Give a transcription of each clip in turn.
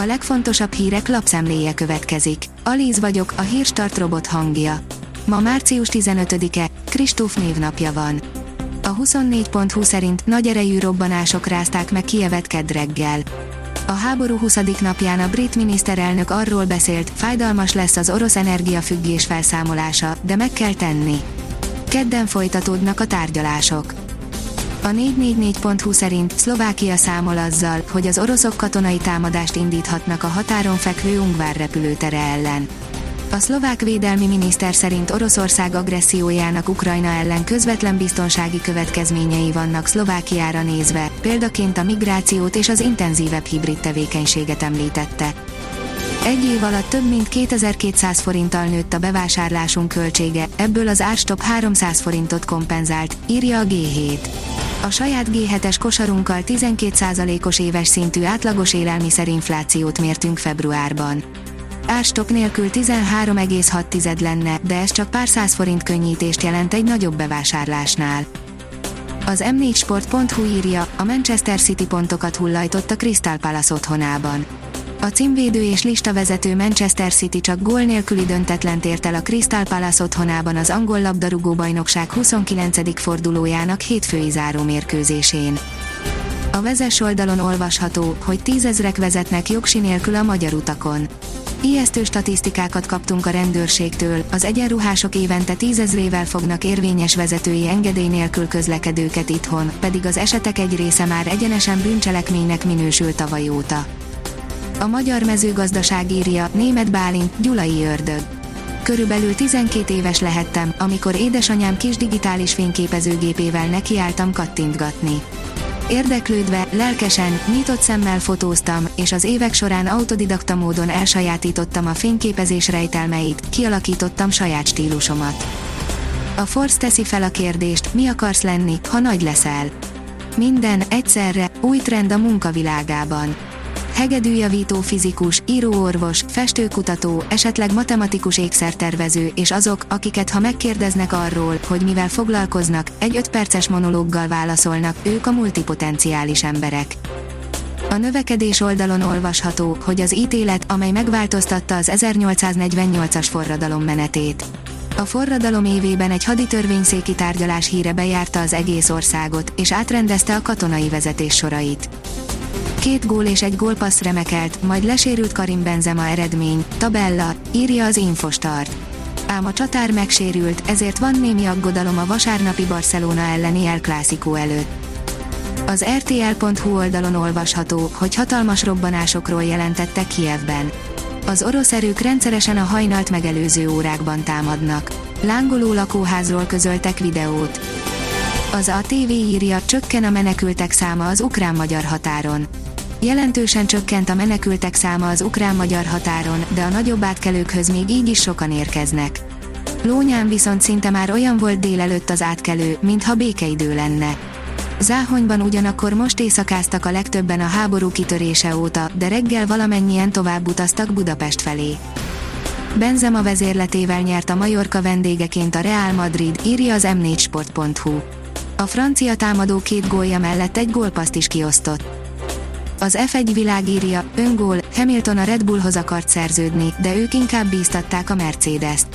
A legfontosabb hírek lapszemléje következik. Alíz vagyok, a hírstart robot hangja. Ma március 15-e, Kristóf névnapja van. A 24.20 szerint nagy erejű robbanások rázták meg Kievet reggel. A háború 20. napján a brit miniszterelnök arról beszélt, fájdalmas lesz az orosz energiafüggés felszámolása, de meg kell tenni. Kedden folytatódnak a tárgyalások. A 444.hu szerint Szlovákia számol azzal, hogy az oroszok katonai támadást indíthatnak a határon fekvő Ungvár repülőtere ellen. A szlovák védelmi miniszter szerint Oroszország agressziójának Ukrajna ellen közvetlen biztonsági következményei vannak Szlovákiára nézve, példaként a migrációt és az intenzívebb hibrid tevékenységet említette. Egy év alatt több mint 2200 forinttal nőtt a bevásárlásunk költsége, ebből az árstop 300 forintot kompenzált, írja a G7. A saját G7-es kosarunkkal 12%-os éves szintű átlagos élelmiszerinflációt mértünk februárban. Árstop nélkül 13,6 lenne, de ez csak pár száz forint könnyítést jelent egy nagyobb bevásárlásnál. Az m4sport.hu írja, a Manchester City pontokat hullajtott a Crystal Palace otthonában. A címvédő és listavezető Manchester City csak gól nélküli döntetlen ért el a Crystal Palace otthonában az angol labdarúgó bajnokság 29. fordulójának hétfői záró mérkőzésén. A vezes oldalon olvasható, hogy tízezrek vezetnek jogsi nélkül a magyar utakon. Ijesztő statisztikákat kaptunk a rendőrségtől, az egyenruhások évente tízezrével fognak érvényes vezetői engedély nélkül közlekedőket itthon, pedig az esetek egy része már egyenesen bűncselekménynek minősült tavaly óta. A magyar mezőgazdaság írja, német Bálint, gyulai ördög. Körülbelül 12 éves lehettem, amikor édesanyám kis digitális fényképezőgépével nekiálltam kattintgatni. Érdeklődve, lelkesen, nyitott szemmel fotóztam, és az évek során autodidakta módon elsajátítottam a fényképezés rejtelmeit, kialakítottam saját stílusomat. A Force teszi fel a kérdést, mi akarsz lenni, ha nagy leszel? Minden, egyszerre, új trend a munkavilágában hegedűjavító fizikus, íróorvos, festőkutató, esetleg matematikus ékszertervező és azok, akiket ha megkérdeznek arról, hogy mivel foglalkoznak, egy 5 perces monológgal válaszolnak, ők a multipotenciális emberek. A növekedés oldalon olvasható, hogy az ítélet, amely megváltoztatta az 1848-as forradalom menetét. A forradalom évében egy haditörvényszéki tárgyalás híre bejárta az egész országot, és átrendezte a katonai vezetés sorait. Két gól és egy gólpassz remekelt, majd lesérült Karim Benzema eredmény, tabella, írja az Infostart. Ám a csatár megsérült, ezért van némi aggodalom a vasárnapi Barcelona elleni El Clásico előtt. Az RTL.hu oldalon olvasható, hogy hatalmas robbanásokról jelentettek Kievben. Az orosz erők rendszeresen a hajnalt megelőző órákban támadnak. Lángoló lakóházról közöltek videót. Az ATV írja, csökken a menekültek száma az ukrán-magyar határon. Jelentősen csökkent a menekültek száma az ukrán-magyar határon, de a nagyobb átkelőkhöz még így is sokan érkeznek. Lónyán viszont szinte már olyan volt délelőtt az átkelő, mintha békeidő lenne. Záhonyban ugyanakkor most éjszakáztak a legtöbben a háború kitörése óta, de reggel valamennyien tovább utaztak Budapest felé. Benzema vezérletével nyert a Majorka vendégeként a Real Madrid, írja az m4sport.hu. A francia támadó két gólja mellett egy gólpaszt is kiosztott. Az F1 világírja, öngól, Hamilton a Red Bullhoz akart szerződni, de ők inkább bíztatták a Mercedes-t.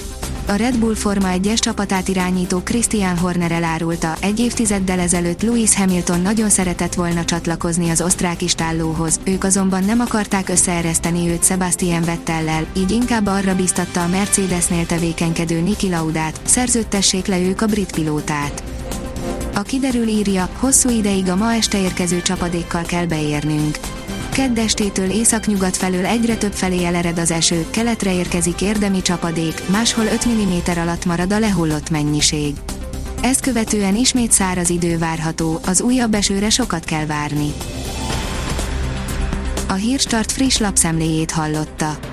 A Red Bull Forma 1-es csapatát irányító Christian Horner elárulta, egy évtizeddel ezelőtt Lewis Hamilton nagyon szeretett volna csatlakozni az osztrák istállóhoz, ők azonban nem akarták összeereszteni őt Sebastian Vettellel, így inkább arra bíztatta a Mercedesnél tevékenykedő Niki Laudát, szerződtessék le ők a brit pilótát. A kiderül írja, hosszú ideig a ma este érkező csapadékkal kell beérnünk. Keddestétől északnyugat felől egyre több felé elered az eső, keletre érkezik érdemi csapadék, máshol 5 mm alatt marad a lehullott mennyiség. Ezt követően ismét száraz idő várható, az újabb esőre sokat kell várni. A Hírstart friss lapszemléjét hallotta.